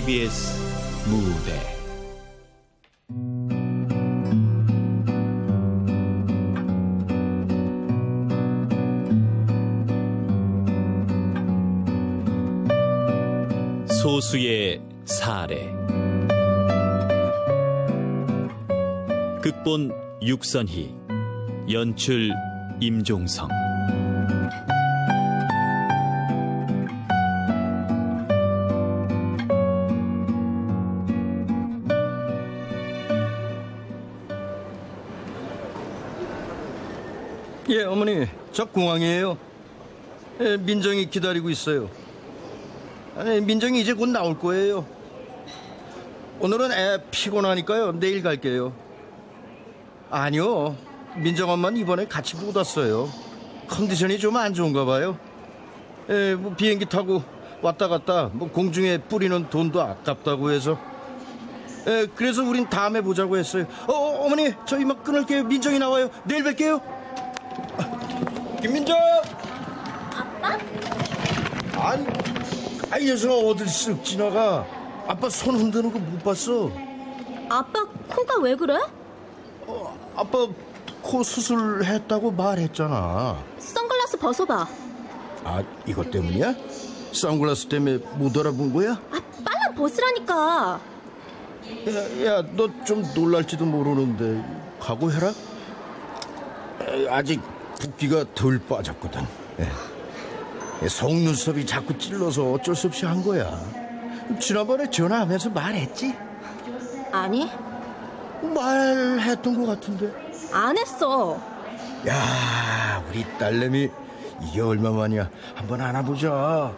KBS 무대. 소수의 사례. 극본 육선희 연출 임종성 저 공항이에요. 예, 민정이 기다리고 있어요. 아니, 민정이 이제 곧 나올 거예요. 오늘은 애 피곤하니까요. 내일 갈게요. 아니요. 민정 엄마는 이번에 같이 못 왔어요. 컨디션이 좀 안 좋은가 봐요. 예, 뭐 비행기 타고 왔다 갔다 뭐 공중에 뿌리는 돈도 아깝다고 해서. 예, 그래서 우린 다음에 보자고 했어요. 어, 어, 어머니, 저 이만 끊을게요. 민정이 나와요. 내일 뵐게요. 김민정! 아빠? 아니, 아이 녀석아 어딜 쓱 지나가. 아빠 손 흔드는 거 못 봤어. 아빠 코가 왜 그래? 아빠 코 수술했다고 말했잖아. 선글라스 벗어봐. 아, 이것 때문이야? 선글라스 때문에 못 알아본 거야? 아, 빨랑 벗으라니까. 야, 야 너 좀 놀랄지도 모르는데 각오해라. 에, 아직 붓기가 덜 빠졌거든. 예. 속눈썹이 자꾸 찔러서 어쩔 수 없이 한 거야. 지난번에 전화하면서 말했지? 아니, 말했던 것 같은데. 안 했어. 야, 우리 딸내미 이게 얼마만이야? 한번 안아보자.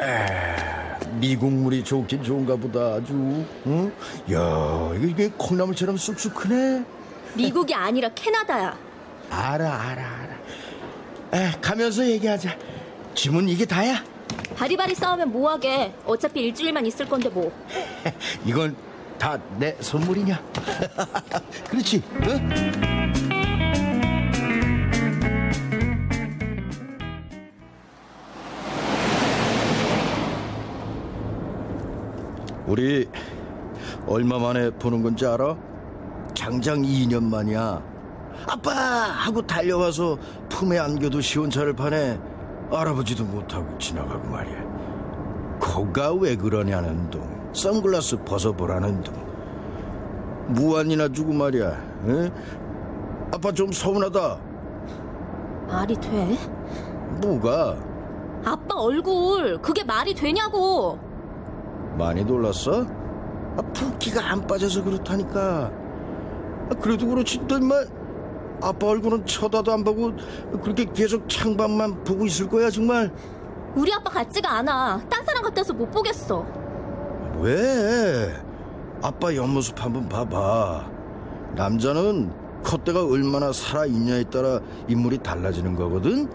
에, 미국물이 좋긴 좋은가 보다 아주. 응? 야, 이게, 이게 콩나물처럼 쑥쑥 크네. 미국이 아니라 캐나다야. 알아, 알아, 알아. 에, 가면서 얘기하자. 짐은 이게 다야? 바리바리 싸우면 뭐하게. 어차피 일주일만 있을 건데 뭐. 이건 다 내 선물이냐? 그렇지? 응? 우리 얼마 만에 보는 건지 알아? 장장 2년 만이야. 아빠! 하고 달려와서 품에 안겨도 시원차를 파네. 알아보지도 못하고 지나가고 말이야. 코가 왜 그러냐는 둥 선글라스 벗어보라는 둥 무안이나 주고 말이야 에? 아빠 좀 서운하다 말이 돼? 뭐가 아빠 얼굴, 그게 말이 되냐고. 많이 놀랐어? 아, 붓기가 안 빠져서 그렇다니까 아, 그래도 그렇지 너 인마 아빠 얼굴은 쳐다도 안 보고 그렇게 계속 창밖만 보고 있을 거야 정말 우리 아빠 같지가 않아. 딴 사람 같아서 못 보겠어. 왜? 아빠 옆모습 한번 봐봐. 남자는 콧대가 얼마나 살아있냐에 따라 인물이 달라지는 거거든?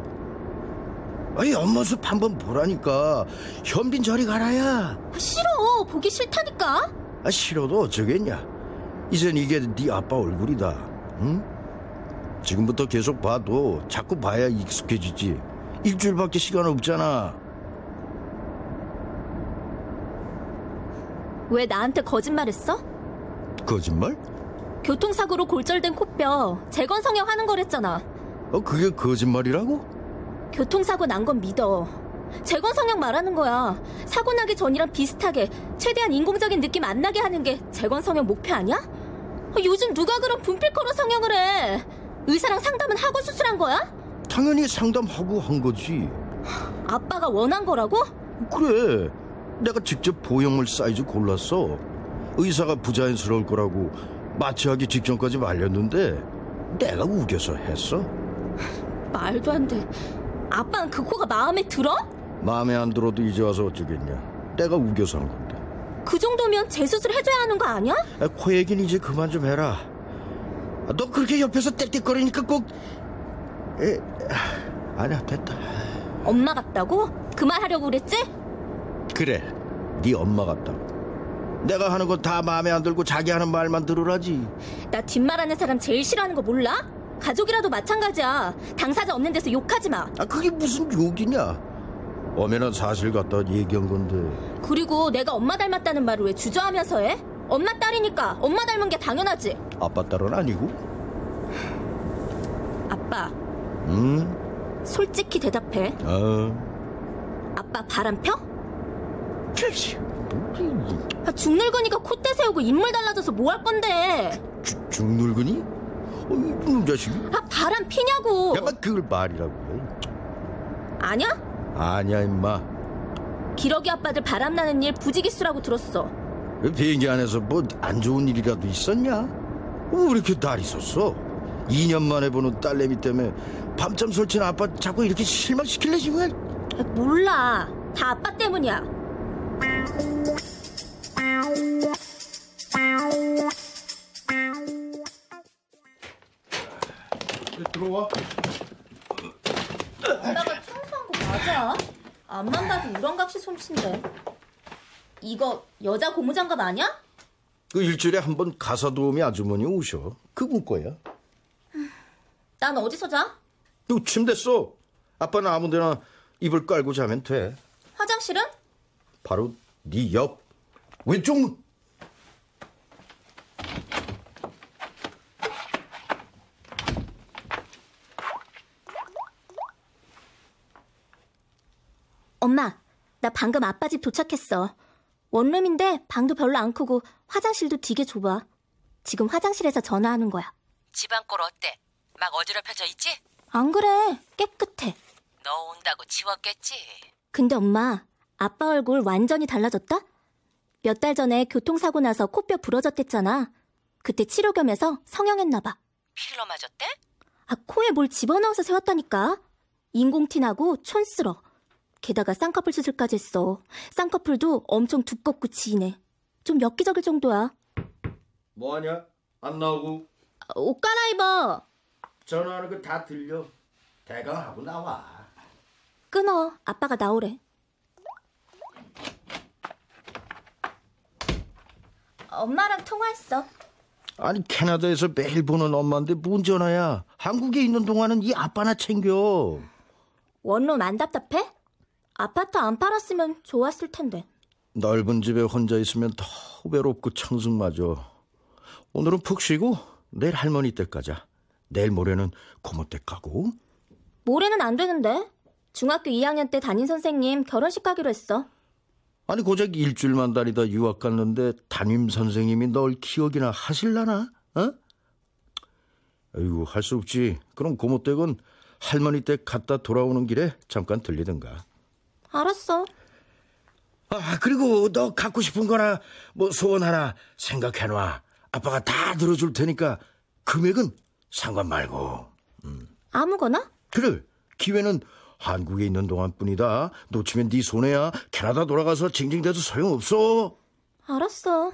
아, 옆모습 한번 보라니까. 현빈 저리 가라야. 아, 싫어. 보기 싫다니까. 아, 싫어도 어쩌겠냐. 이젠 이게 네 아빠 얼굴이다. 응? 지금부터 계속 봐도 자꾸 봐야 익숙해지지. 일주일밖에 시간 없잖아. 왜 나한테 거짓말했어? 거짓말? 교통사고로 골절된 코뼈 재건 성형 하는 거랬잖아. 어, 그게 거짓말이라고? 교통사고 난 건 믿어. 재건 성형 말하는 거야. 사고 나기 전이랑 비슷하게 최대한 인공적인 느낌 안 나게 하는 게 재건 성형 목표 아니야? 아, 요즘 누가 그런 분필코로 성형을 해? 의사랑 상담은 하고 수술한 거야? 당연히 상담하고 한 거지. 아빠가 원한 거라고? 그래. 내가 직접 보형물 사이즈 골랐어. 의사가 부자연스러울 거라고 마취하기 직전까지 말렸는데 내가 우겨서 했어. 말도 안 돼. 아빠는 그 코가 마음에 들어? 마음에 안 들어도 이제 와서 어쩌겠냐. 내가 우겨서 한 건데. 그 정도면 재수술 해줘야 하는 거 아니야? 아, 코 얘기는 이제 그만 좀 해라. 아, 너 그렇게 옆에서 떽떽거리니까 꼭... 에, 아, 아니야 됐다. 엄마 같다고? 그 말 하려고 그랬지? 그래. 네 엄마 같다. 내가 하는 거 다 마음에 안 들고 자기 하는 말만 들으라지. 나 뒷말하는 사람 제일 싫어하는 거 몰라? 가족이라도 마찬가지야. 당사자 없는 데서 욕하지 마. 아, 그게 무슨 욕이냐? 어메는 사실 갖다 얘기한 건데. 그리고 내가 엄마 닮았다는 말을 왜 주저하면서 해? 엄마 딸이니까 엄마 닮은 게 당연하지. 아빠 딸은 아니고? 아빠, 응? 솔직히 대답해. 어. 아빠 바람 펴? 아, 죽늙으니까 콧대 세우고 인물 달라져서 뭐 할 건데? 죽, 죽늙으니? 어, 이놈 자식이. 아, 바람 피냐고. 야마 그걸 말이라고 해. 아냐? 아니야 임마. 기러기 아빠들 바람 나는 일 부지기수라고 들었어. 왜 비행기 안에서 뭐 안 좋은 일이라도 있었냐? 어, 왜 이렇게 날 있었어? 2년 만에 보는 딸내미 때문에 밤잠 설치는 아빠 자꾸 이렇게 실망시킬래 지금? 아, 몰라. 다 아빠 때문이야. 들어와. 아빠가 청소한 거 맞아? 앞만 봐도 우렁각시 솜씨인데. 이거 여자 고무장갑 아니야? 그 일주일에 한 번 가사 도우미 아주머니 오셔. 그분 거야. 난 어디서 자? 너 침대 써. 아빠는 아무데나 이불 깔고 자면 돼. 화장실은? 바로 네 옆 왼쪽 문. 엄마, 나 방금 아빠 집 도착했어. 원룸인데 방도 별로 안 크고 화장실도 되게 좁아. 지금 화장실에서 전화하는 거야. 집안꼴 어때? 막 어지럽혀져 있지? 안 그래, 깨끗해. 너 온다고 지웠겠지? 근데 엄마, 아빠 얼굴 완전히 달라졌다? 몇 달 전에 교통사고 나서 코뼈 부러졌댔잖아. 그때 치료 겸해서 성형했나봐. 필러 맞았대? 아, 코에 뭘 집어넣어서 세웠다니까? 인공티 나고 촌스러. 게다가 쌍꺼풀 수술까지 했어. 쌍꺼풀도 엄청 두껍고 지네. 좀 엽기적일 정도야. 뭐하냐? 안 나오고 아, 옷 갈아입어. 전화하는 거 다 들려. 대강하고 나와. 끊어. 아빠가 나오래. 엄마랑 통화했어. 아니 캐나다에서 매일 보는 엄마인데 뭔 전화야? 한국에 있는 동안은 이 아빠나 챙겨. 원룸 안 답답해? 아파트 안 팔았으면 좋았을 텐데. 넓은 집에 혼자 있으면 더 외롭고 청승마저. 오늘은 푹 쉬고 내일 할머니 댁 가자. 내일 모레는 고모 댁 가고. 모레는 안 되는데. 중학교 2학년 때 담임 선생님 결혼식 가기로 했어. 아니 고작 일주일만 다니다 유학 갔는데 담임 선생님이 널 기억이나 하실라나? 어? 아이고 할 수 없지. 그럼 고모 댁은 할머니 댁 갔다 돌아오는 길에 잠깐 들리든가. 알았어. 아 그리고 너 갖고 싶은 거나 뭐 소원 하나 생각해놔. 아빠가 다 들어줄 테니까 금액은 상관 말고. 아무거나? 그래 기회는 한국에 있는 동안뿐이다. 놓치면 네 손해야. 캐나다 돌아가서 징징대도 소용없어. 알았어.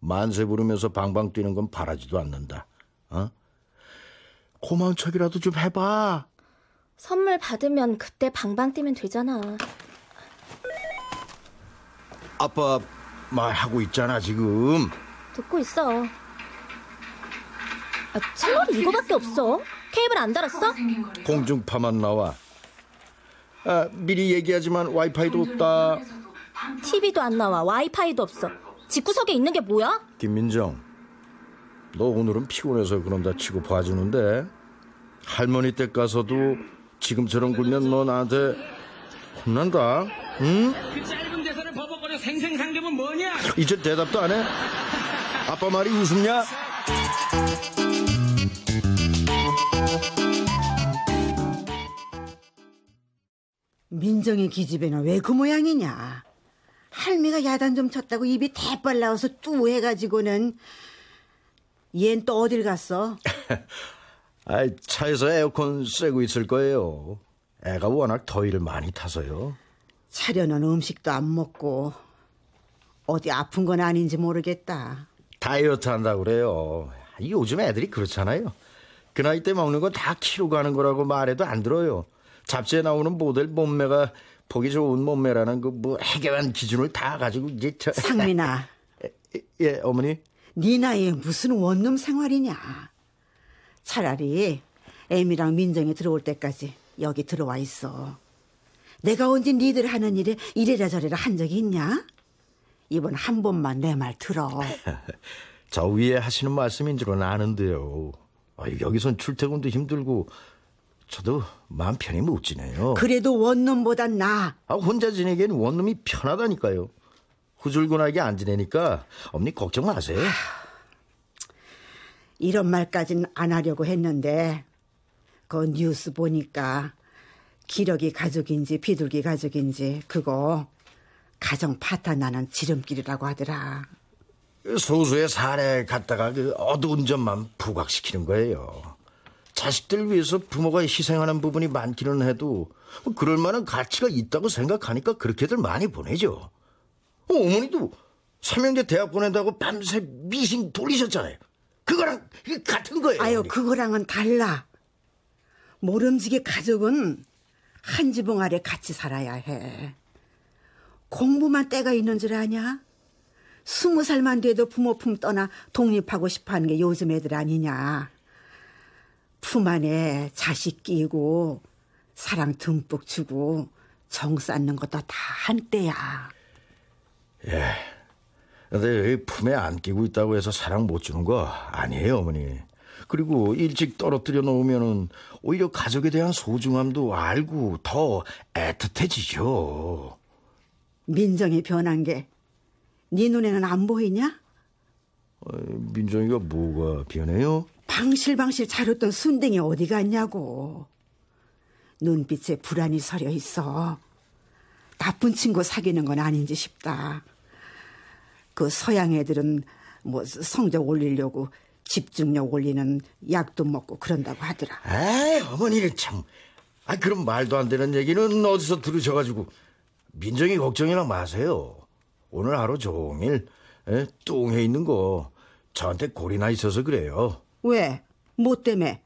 만세 부르면서 방방 뛰는 건 바라지도 않는다. 어? 고마운 척이라도 좀 해봐. 선물 받으면 그때 방방 뛰면 되잖아. 아빠 말하고 있잖아 지금. 듣고 있어. 아, 채널이 이거밖에 없어. 케이블 안 달았어? 공중파만 나와. 아, 미리 얘기하지만 와이파이도 없다. TV도 안 나와. 와이파이도 없어. 집구석에 있는 게 뭐야? 김민정, 너 오늘은 피곤해서 그런다 치고 봐주는데 할머니 댁 가서도 지금처럼 굴면 너 나한테 혼난다. 응? 그 짧은 대사를 버벅거려 생생상gem은 뭐냐? 이제 대답도 안 해? 아빠 말이 웃음냐? 민정의 기집애는 왜 그 모양이냐? 할미가 야단 좀 쳤다고 입이 대빨 나와서 뚜 해가지고는 얜 또 어딜 갔어? 아이, 차에서 에어컨 쐬고 있을 거예요. 애가 워낙 더위를 많이 타서요. 차려놓은 음식도 안 먹고 어디 아픈 건 아닌지 모르겠다. 다이어트 한다고 그래요. 요즘 애들이 그렇잖아요. 그 나이 때 먹는 건 다 키로 가는 거라고 말해도 안 들어요. 잡지에 나오는 모델 몸매가 보기 좋은 몸매라는 그 뭐 해괴한 기준을 다 가지고 이제 저 상민아, 예 어머니 네 나이에 무슨 원룸 생활이냐? 차라리 애미랑 민정이 들어올 때까지 여기 들어와 있어. 내가 언제 니들 하는 일에 이래라 저래라 한 적이 있냐? 이번 한 번만 내 말 들어. 저 위에 하시는 말씀인 줄은 아는데요. 아, 여기선 출퇴근도 힘들고 저도 마음 편히 못 지내요. 그래도 원룸보단 나. 아, 혼자 지내기엔 원룸이 편하다니까요. 후줄근하게 안 지내니까 어머니 걱정 마세요. 이런 말까진 안 하려고 했는데 그 뉴스 보니까 기러기 가족인지 비둘기 가족인지 그거 가정 파탄나는 지름길이라고 하더라. 소수의 사례 갖다가 그 어두운 점만 부각시키는 거예요. 자식들 위해서 부모가 희생하는 부분이 많기는 해도 뭐 그럴 만한 가치가 있다고 생각하니까 그렇게들 많이 보내죠. 어, 어머니도 삼형제 대학 보낸다고 밤새 미싱 돌리셨잖아요. 그거랑 같은 거예요. 아유 어머니. 그거랑은 달라. 모름지기 가족은 한 지붕 아래 같이 살아야 해. 공부만 때가 있는 줄 아냐? 스무 살만 돼도 부모 품 떠나 독립하고 싶어 하는 게 요즘 애들 아니냐? 품 안에 자식 끼고 사랑 듬뿍 주고 정 쌓는 것도 다 한때야. 근데 이 품에 안 끼고 있다고 해서 사랑 못 주는 거 아니에요, 어머니. 그리고 일찍 떨어뜨려 놓으면은 오히려 가족에 대한 소중함도 알고 더 애틋해지죠. 민정이 변한 게 네 눈에는 안 보이냐? 어, 민정이가 뭐가 변해요? 방실방실 차렸던 순댕이 어디 갔냐고. 눈빛에 불안이 서려 있어. 나쁜 친구 사귀는 건 아닌지 싶다. 그 서양 애들은 뭐 성적 올리려고 집중력 올리는 약도 먹고 그런다고 하더라. 에이, 어머니는 참. 아, 그런 말도 안 되는 얘기는 어디서 들으셔가지고. 민정이 걱정이나 마세요. 오늘 하루 종일 에, 뚱해 있는 거 저한테 골이나 있어서 그래요. 왜? 뭐 때문에?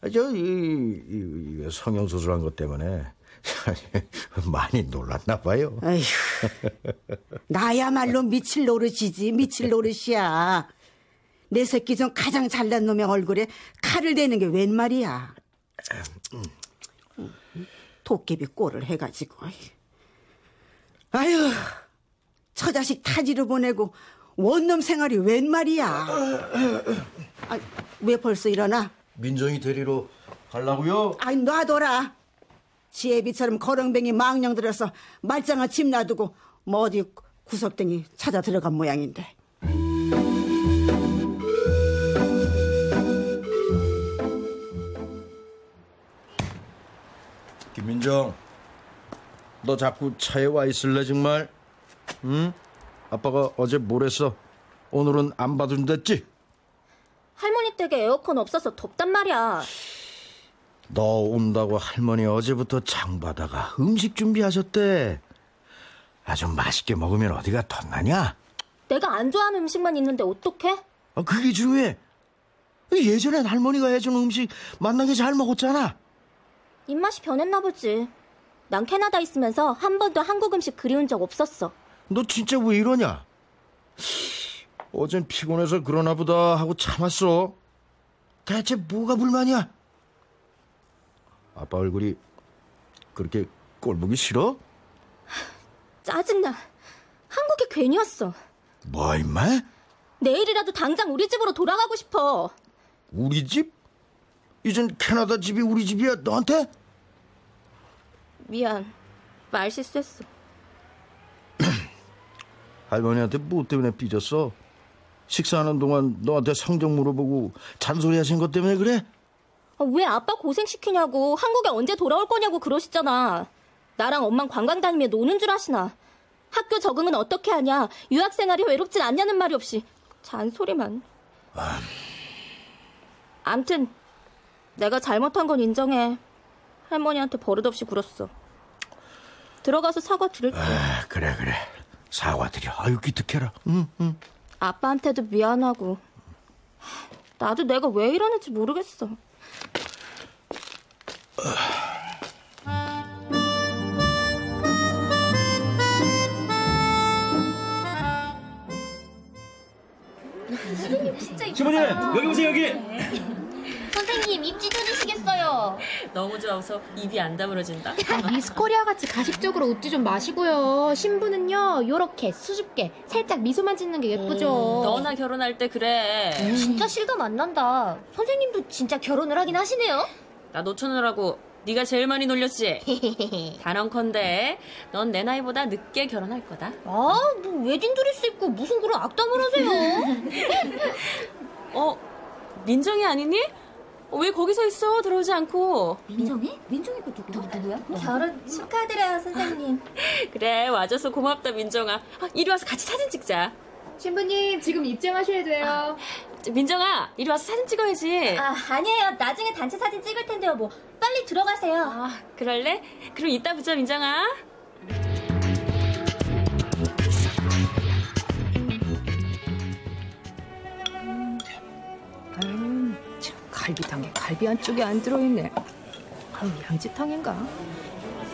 아, 저, 이, 이, 이 성형수술한 것 때문에 많이 놀랐나 봐요. 아휴, 나야말로 미칠 노릇이지, 미칠 노릇이야. 내 새끼 중 가장 잘난 놈의 얼굴에 칼을 대는 게 웬 말이야. 도깨비 꼴을 해가지고. 아휴, 처자식 타지로 보내고 원놈 생활이 웬 말이야. 아, 왜 벌써 일어나? 민정이 데리러 가려고요? 아이, 놔둬라. 지혜비처럼 거렁뱅이 망령 들어서 말짱한 집 놔두고 뭐 어디 구석등이 찾아 들어간 모양인데. 김민정, 너 자꾸 차에 와 있을래 정말? 응? 아빠가 어제 뭘 했어? 오늘은 안 봐준댔지? 할머니 댁에 에어컨 없어서 덥단 말이야. 너 온다고 할머니 어제부터 장 받아가 음식 준비하셨대. 아주 맛있게 먹으면 어디가 덧나냐? 내가 안 좋아하는 음식만 있는데 어떡해? 아, 그게 중요해. 예전엔 할머니가 해준 음식 맛나게 잘 먹었잖아. 입맛이 변했나 보지. 난 캐나다 있으면서 한 번도 한국 음식 그리운 적 없었어. 너 진짜 왜 이러냐? 어젠 피곤해서 그러나 보다 하고 참았어. 대체 뭐가 불만이야? 아빠 얼굴이 그렇게 꼴보기 싫어? 짜증나. 한국에 괜히 왔어. 뭐 임마? 내일이라도 당장 우리 집으로 돌아가고 싶어. 우리 집? 이젠 캐나다 집이 우리 집이야 너한테? 미안. 말 실수했어. 할머니한테 뭐 때문에 삐졌어? 식사하는 동안 너한테 성적 물어보고 잔소리 하신 것 때문에 그래? 아, 왜 아빠 고생시키냐고 한국에 언제 돌아올 거냐고 그러시잖아. 나랑 엄만 관광 다니며 노는 줄 아시나. 학교 적응은 어떻게 하냐. 유학 생활이 외롭진 않냐는 말이 없이 잔소리만. 암튼 내가 잘못한 건 인정해. 할머니한테 버릇없이 굴었어. 들어가서 사과 드릴게. 아, 그래 그래 사과 드려 아유 기특해라 응, 응. 아빠한테도 미안하고. 나도 내가 왜 이러는지 모르겠어. 주부님 여기 보세요 여기 선생님 입지 뜯으시겠어요. 너무 좋아서 입이 안 다물어진다. 아, 미스코리아 같이 가식적으로 웃지 좀 마시고요. 신부는요, 요렇게 수줍게 살짝 미소만 짓는 게 예쁘죠. 너나 결혼할 때 그래. 진짜 실감 안 난다. 선생님도 진짜 결혼을 하긴 하시네요. 나 놓쳐놓으라고 네가 제일 많이 놀렸지. 단언컨대 넌 내 나이보다 늦게 결혼할 거다. 아, 뭐 웨딩 드레스 입고 무슨 그런 악담을 하세요? 어, 민정이 아니니? 어, 왜 거기서 있어? 들어오지 않고. 민정이? 민정이가 누구? 누구야? 결혼 축하드려요, 선생님. 그래, 와줘서 고맙다, 민정아. 아, 이리 와서 같이 사진 찍자. 신부님, 지금 입장하셔야 돼요. 저, 민정아, 이리 와서 사진 찍어야지. 아, 아니에요. 나중에 단체 사진 찍을 텐데요. 뭐 빨리 들어가세요. 아, 그럴래? 그럼 이따 보자, 민정아. 아유, 참 갈비탕에 갈비 한 쪽이 안 들어있네. 아유, 양지탕인가?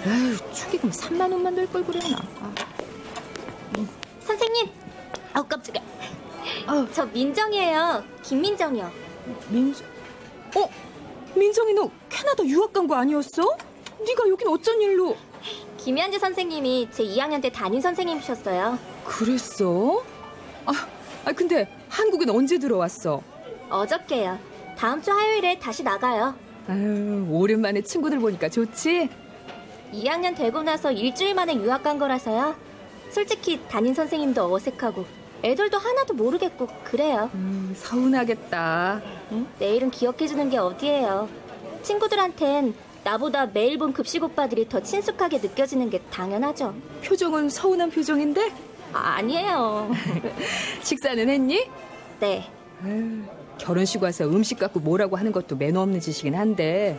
아유, 축의금 3만 원만 낼걸 그랬나? 아, 선생님. 아우 깜짝이야. 아우. 저 민정이에요. 김민정이요. 민정, 어? 민정이 너 캐나다 유학 간 거 아니었어? 네가 여긴 어쩐 일로? 김현주 선생님이 제 2학년 때 담임 선생님이셨어요. 그랬어? 아, 아 근데 한국엔 언제 들어왔어? 어저께요. 다음 주 화요일에 다시 나가요. 아유, 오랜만에 친구들 보니까 좋지? 2학년 되고 나서 일주일 만에 유학 간 거라서요. 솔직히 담임 선생님도 어색하고 애들도 하나도 모르겠고 그래요. 음, 서운하겠다. 응? 내일은 기억해주는 게 어디예요. 친구들한텐 나보다 매일 본 급식 오빠들이 더 친숙하게 느껴지는 게 당연하죠. 표정은 서운한 표정인데? 아, 아니에요. 식사는 했니? 네. 아유, 결혼식 와서 음식 갖고 뭐라고 하는 것도 매너 없는 짓이긴 한데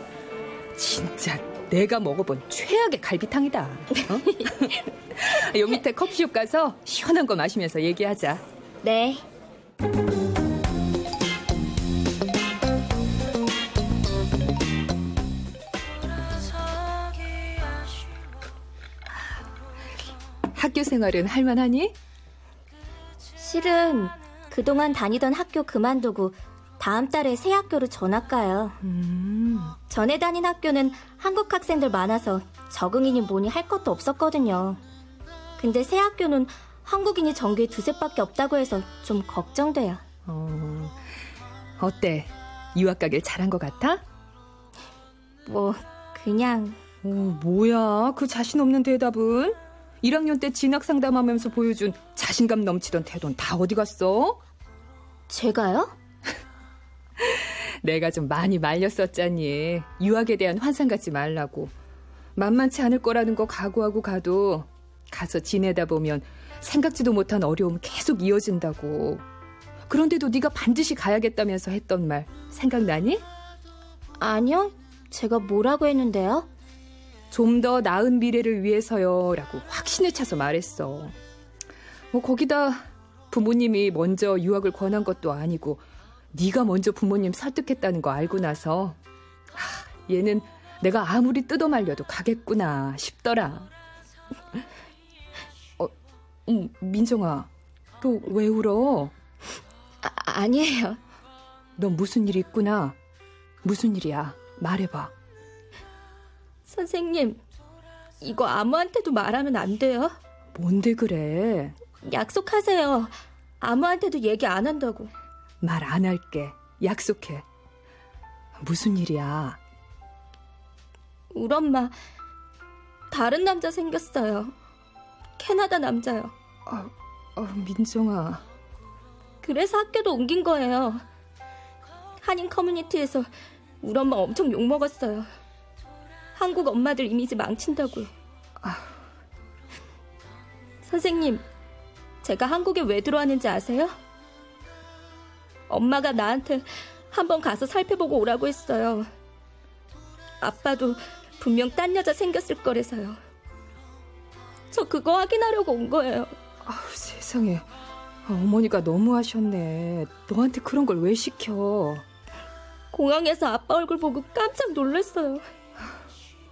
진짜 내가 먹어본 최악의 갈비탕이다. 어? 요 밑에 커피숍 가서 시원한 거 마시면서 얘기하자. 네. 학교 생활은 할만하니? 실은 그동안 다니던 학교 그만두고 다음 달에 새 학교로 전학 가요. 음. 전에 다닌 학교는 한국 학생들 많아서 적응이니 뭐니 할 것도 없었거든요. 근데 새 학교는 한국인이 전교에 두셋밖에 없다고 해서 좀 걱정돼요. 어, 어때? 유학 가길 잘한 것 같아? 뭐 그냥 어, 뭐야 그 자신 없는 대답은? 1학년 때 진학 상담하면서 보여준 자신감 넘치던 태도는 다 어디 갔어? 제가요? 내가 좀 많이 말렸었잖니. 유학에 대한 환상 갖지 말라고. 만만치 않을 거라는 거 각오하고 가도 가서 지내다 보면 생각지도 못한 어려움 계속 이어진다고. 그런데도 네가 반드시 가야겠다면서 했던 말 생각나니? 아니요. 제가 뭐라고 했는데요? 좀 더 나은 미래를 위해서요. 라고 확신에 차서 말했어. 뭐, 거기다 부모님이 먼저 유학을 권한 것도 아니고, 네가 먼저 부모님 설득했다는 거 알고 나서, 하, 얘는 내가 아무리 뜯어 말려도 가겠구나 싶더라. 어, 음, 민정아, 또 왜 울어? 아, 아니에요. 너 무슨 일 있구나. 무슨 일이야? 말해봐. 선생님, 이거 아무한테도 말하면 안 돼요? 뭔데 그래? 약속하세요. 아무한테도 얘기 안 한다고. 말 안 할게. 약속해. 무슨 일이야? 우리 엄마 다른 남자 생겼어요. 캐나다 남자요. 아, 아, 민정아. 그래서 학교도 옮긴 거예요. 한인 커뮤니티에서 우리 엄마 엄청 욕먹었어요. 한국 엄마들 이미지 망친다고요. 아. 선생님, 제가 한국에 왜 들어왔는지 아세요? 엄마가 나한테 한번 가서 살펴보고 오라고 했어요. 아빠도 분명 딴 여자 생겼을 거래서요. 저 그거 확인하려고 온 거예요. 아우, 세상에. 아, 어머니가 너무하셨네. 너한테 그런 걸 왜 시켜? 공항에서 아빠 얼굴 보고 깜짝 놀랐어요.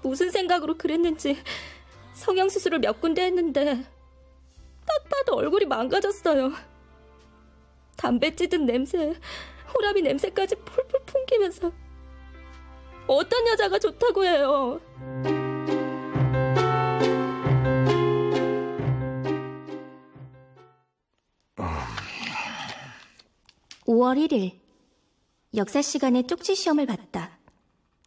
무슨 생각으로 그랬는지 성형수술을 몇 군데 했는데 딱 봐도 얼굴이 망가졌어요. 담배 찌든 냄새, 호라비 냄새까지 폴폴 풍기면서 어떤 여자가 좋다고 해요? (5월 1일) 역사 시간에 쪽지 시험을 봤다.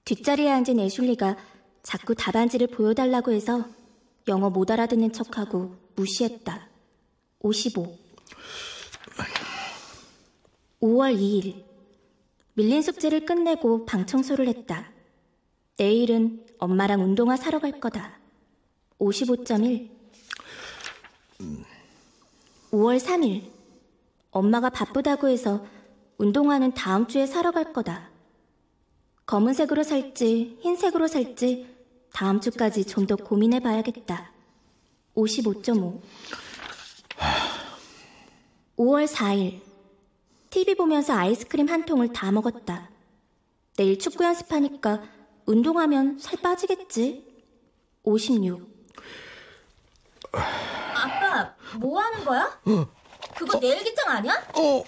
뒷자리에 앉은 애슐리가 자꾸 답안지를 보여달라고 해서 영어 못 알아듣는 척하고 무시했다. 55. 5월 2일. 밀린 숙제를 끝내고 방 청소를 했다. 내일은 엄마랑 운동화 사러 갈 거다. 55.1. 5월 3일. 엄마가 바쁘다고 해서 운동화는 다음 주에 사러 갈 거다. 검은색으로 살지, 흰색으로 살지, 다음 주까지 좀 더 고민해 봐야겠다. 55.5. 5월 4일. TV 보면서 아이스크림 한 통을 다 먹었다. 내일 축구 연습하니까 운동하면 살 빠지겠지? 56. 아빠, 뭐 하는 거야? 그거 내 일기장 아니야? 어, 어,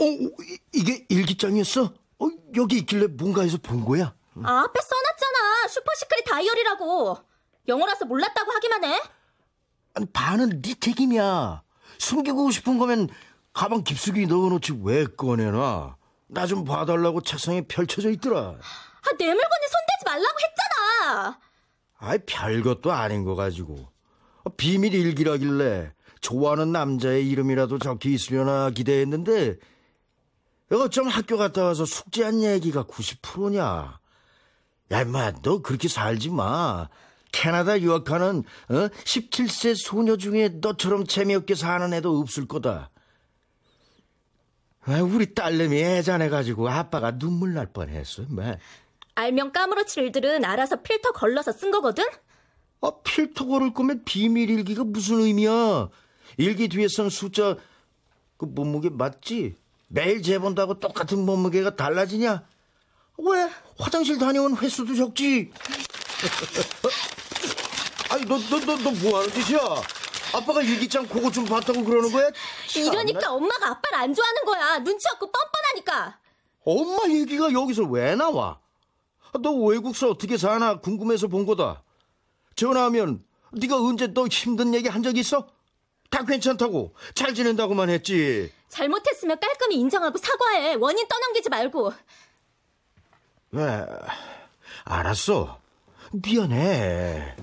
이- 이게 일기장이었어? 어, 여기 있길래 뭔가에서 본 거야? 아, 앞에 써놨잖아. 슈퍼시크릿 다이어리라고. 영어라서 몰랐다고 하기만 해. 아니, 반은 네 책임이야. 숨기고 싶은 거면 가방 깊숙이 넣어놓지 왜 꺼내놔? 나 좀 봐달라고 책상에 펼쳐져 있더라. 아, 내 물건에 손대지 말라고 했잖아. 아이, 별것도 아닌 거 가지고. 어, 비밀 일기라길래 좋아하는 남자의 이름이라도 적혀 있으려나 기대했는데 어쩜 학교 갔다 와서 숙제한 얘기가 90%냐. 야, 임마, 너 그렇게 살지 마. 캐나다 유학하는 어? 17세 소녀 중에 너처럼 재미없게 사는 애도 없을 거다. 아, 우리 딸내미 애잔해가지고 아빠가 눈물 날 뻔했어, 임마. 알면 까무러칠 일들은 알아서 필터 걸러서 쓴 거거든? 아, 필터 고를 거면 비밀 일기가 무슨 의미야? 일기 뒤에 쓴 숫자, 그 몸무게 맞지? 매일 재본다고 똑같은 몸무게가 달라지냐? 왜? 화장실 다녀온 횟수도 적지? 아니, 너, 너, 너, 너 뭐 하는 짓이야? 아빠가 일기장 그거 좀 봤다고 그러는 거야? 참나. 이러니까 엄마가 아빠를 안 좋아하는 거야. 눈치 없고 뻔뻔하니까. 엄마 얘기가 여기서 왜 나와? 아, 너 외국서 어떻게 사나 궁금해서 본 거다. 전화하면 네가 언제 너 힘든 얘기 한 적 있어? 다 괜찮다고 잘 지낸다고만 했지. 잘못했으면 깔끔히 인정하고 사과해. 원인 떠넘기지 말고. 왜? 알았어. 미안해.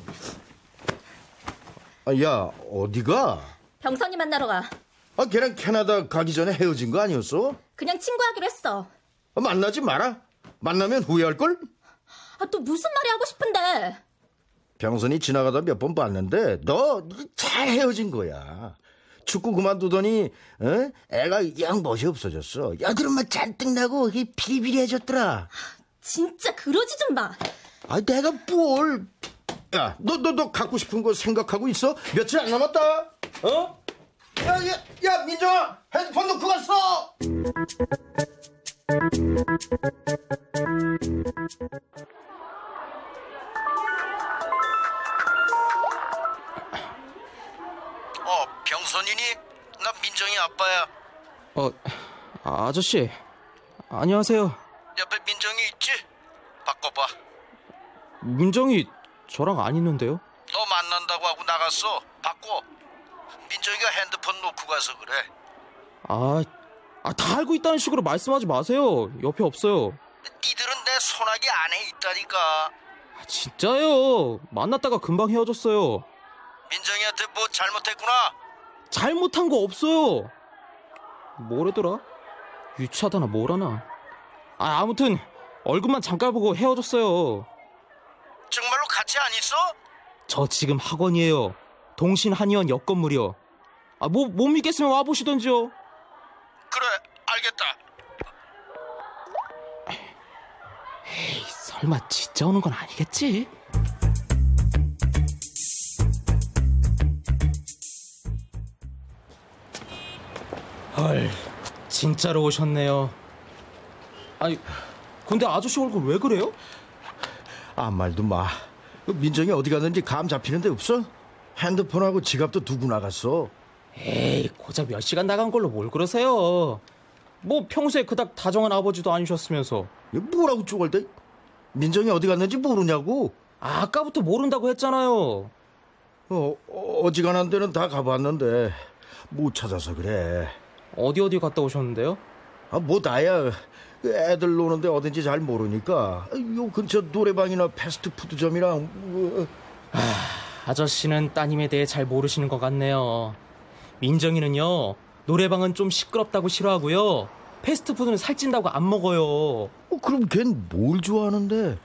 아, 야 어디가? 병선이 만나러 가. 아 걔랑 캐나다 가기 전에 헤어진 거 아니었어? 그냥 친구하기로 했어. 아, 만나지 마라. 만나면 후회할 걸? 아, 또 무슨 말이 하고 싶은데. 병선이 지나가다 몇 번 봤는데 너 잘 헤어진 거야. 축구 그만두더니 어? 애가 영 멋이 없어졌어. 여드름만 잔뜩 나고 이게 비리비리해졌더라. 진짜 그러지 좀 마. 아 내가 뭘? 야, 너 너 너 갖고 싶은 거 생각하고 있어? 며칠 안 남았다. 어? 야, 야, 야, 민정아, 핸드폰 놓고 갔어. 어, 병선이니? 나 민정이 아빠야. 어, 아, 아저씨. 안녕하세요. 옆에 민정이 있지? 바꿔봐. 민정이 저랑 안 있는데요? 너 만난다고 하고 나갔어. 바꿔. 민정이가 핸드폰 놓고 가서 그래. 아, 아, 다 알고 있다는 식으로 말씀하지 마세요. 옆에 없어요. 니들은 내 소나기 안에 있다니까. 아, 진짜요. 만났다가 금방 헤어졌어요. 민정이한테 뭐 잘못했구나. 잘못한 거 없어요. 뭐래더라? 유치하다나 뭐라나. 아, 아무튼 얼굴만 잠깐 보고 헤어졌어요. 정말로 같이 안 있어? 저 지금 학원이에요. 동신 한의원 옆 건물이요. 아, 뭐, 못 믿겠으면 와보시던지요. 그래, 알겠다. 에이, 설마 진짜 오는 건 아니겠지? 헐, 진짜로 오셨네요. 아니, 근데 아저씨 얼굴 왜 그래요? 아무 말도 마. 그 민정이 어디 갔는지 감 잡히는 데 없어? 핸드폰하고 지갑도 두고 나갔어. 에이, 고작 몇 시간 나간 걸로 뭘 그러세요? 뭐 평소에 그닥 다정한 아버지도 아니셨으면서. 뭐라고 쪼갈대? 민정이 어디 갔는지 모르냐고. 아, 아까부터 모른다고 했잖아요. 어, 어지간한 데는 다 가봤는데 못 찾아서 그래. 어디 어디 갔다 오셨는데요? 아, 뭐 나야. 애들 노는데 어딘지 잘 모르니까 요 근처 노래방이나 패스트푸드점이랑 뭐, 아저씨는 따님에 대해 잘 모르시는 것 같네요. 민정이는요, 노래방은 좀 시끄럽다고 싫어하고요. 패스트푸드는 살찐다고 안 먹어요. 어, 그럼 걘 뭘 좋아하는데?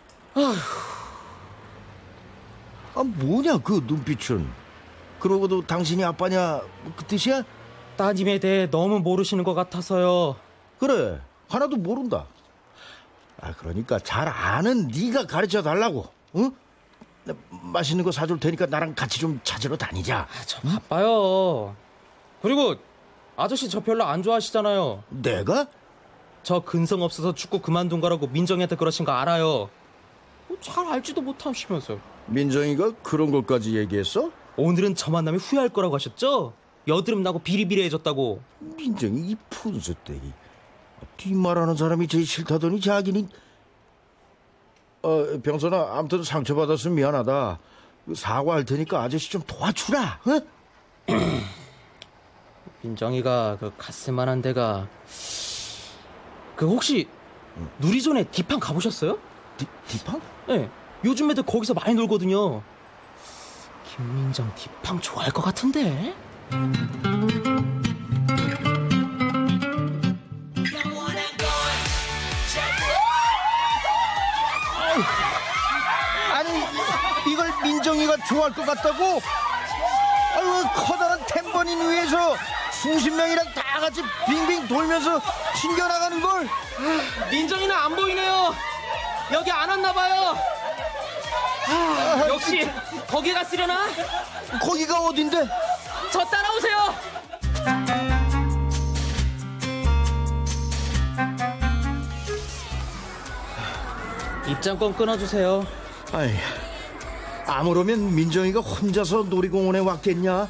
아, 뭐냐 그 눈빛은? 그러고도 당신이 아빠냐 그 뜻이야? 따님에 대해 너무 모르시는 것 같아서요. 그래 하나도 모른다. 아 그러니까 잘 아는 네가 가르쳐 달라고. 응? 나 맛있는 거 사줄 테니까 나랑 같이 좀 찾으러 다니자. 아, 저 바빠요. 그리고 아저씨 저 별로 안 좋아하시잖아요. 내가? 저 근성 없어서 축구 그만둔 거라고 민정이한테 그러신 거 알아요. 뭐잘 알지도 못하시면서. 민정이가 그런 것까지 얘기했어? 오늘은 저 만나면 후회할 거라고 하셨죠? 여드름 나고 비리비리해졌다고. 민정이 이 푼수떼기. 뒷말하는 사람이 제일 싫다더니 자기는 어 병선아 아무튼 상처받았으면 미안하다. 사과할 테니까 아저씨 좀 도와주라. 어? 민정이가 그 갔을만한 데가 그 혹시 누리존에 디팡 가보셨어요? 디, 디팡? 네. 요즘 애들 거기서 많이 놀거든요. 김민정 디팡 좋아할 것 같은데? 민정이가 좋아할 것 같다고? 아유 커다란 템버린 위에서 수십 명이랑 다 같이 빙빙 돌면서 튕겨나가는 걸 민정이는 안 보이네요. 여기 안 왔나 봐요. 아, 역시 거기 갔으려나? 거기가 어딘데? 저 따라오세요. 입장권 끊어주세요. 아이 아무러면 민정이가 혼자서 놀이공원에 왔겠냐?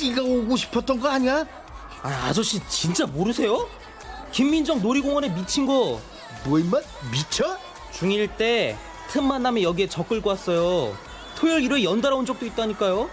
네가 오고 싶었던 거 아니야? 아, 아저씨 진짜 모르세요? 김민정 놀이공원에 미친 거 뭐 임마 미쳐? 중1 때 틈만 나면 여기에 적 끌고 왔어요. 토요일 일요일 연달아 온 적도 있다니까요.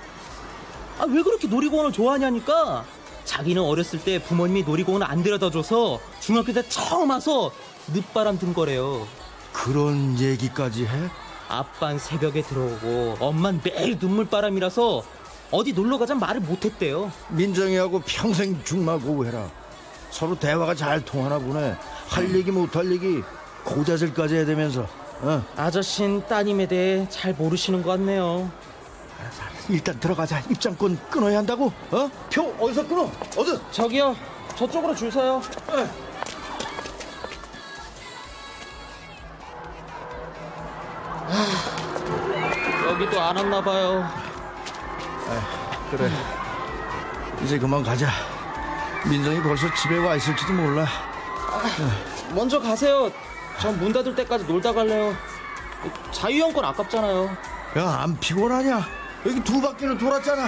아 왜 그렇게 놀이공원을 좋아하냐니까. 자기는 어렸을 때 부모님이 놀이공원을 안 데려다 줘서 중학교 때 처음 와서 늦바람 든 거래요. 그런 얘기까지 해? 아빤 새벽에 들어오고 엄만 매일 눈물바람이라서 어디 놀러 가자 말을 못했대요. 민정이하고 평생 중마고 해라. 서로 대화가 잘 통하나 보네. 할 얘기 못할 얘기 고자질까지 해대면서 어? 아저씨는 따님에 대해 잘 모르시는 것 같네요. 일단 들어가자. 입장권 끊어야 한다고? 어? 표 어디서 끊어? 어디 저기요, 저쪽으로 줄 서요. 하, 여기도 안 왔나 봐요. 그래 이제 그만 가자 민정이 벌써 집에 와 있을지도 몰라 먼저 가세요. 전 문 닫을 때까지 놀다 갈래요. 자유형권 아깝잖아요. 야 안 피곤하냐 여기 두 바퀴를 돌았잖아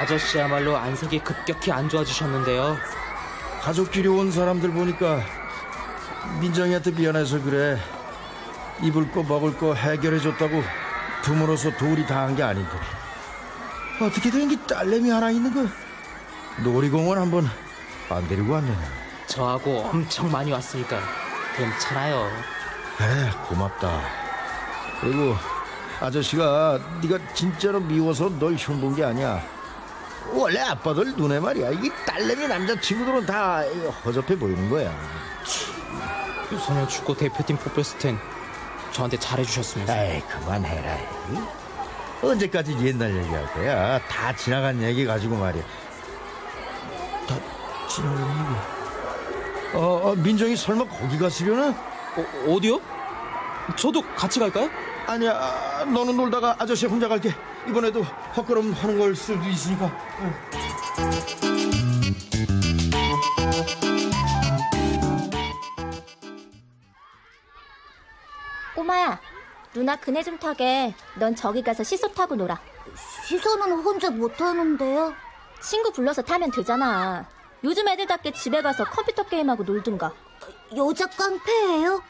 아저씨야말로 안색이 급격히 안 좋아지셨는데요. 가족끼리 온 사람들 보니까 민정이한테 미안해서 그래 입을 거 먹을 거 해결해 줬다고 부모로서 도리 다 한 게 아닌데. 어떻게 된 게 딸내미 하나 있는 거 놀이공원 한번 안 데리고 왔네 저하고 엄청 많이 왔으니까 괜찮아요. 그래 고맙다. 그리고 아저씨가 네가 진짜로 미워서 널 흉본 게 아니야. 원래 아빠들 눈에 말이야. 이 딸내미 남자친구들은 다 허접해 보이는 거야. 유소년 축구 대표팀 뽑혔을 땐 저한테 잘해주셨으면서. 에이 그만해라 이. 언제까지 옛날 얘기할 거야 다 지나간 얘기 가지고 말이야 다 지나간 얘기 어, 어 민정이 설마 거기 갔으려나? 어, 어디요? 저도 같이 갈까요? 아니야 아, 너는 놀다가 아저씨 혼자 갈게 이번에도 헛걸음 하는 걸 수도 있으니까 응. 꼬마야, 누나 그네 좀 타게. 넌 저기 가서 시소 타고 놀아. 시소는 혼자 못하는데요. 친구 불러서 타면 되잖아. 요즘 애들답게 집에 가서 컴퓨터 게임하고 놀든가. 여자 깡패예요?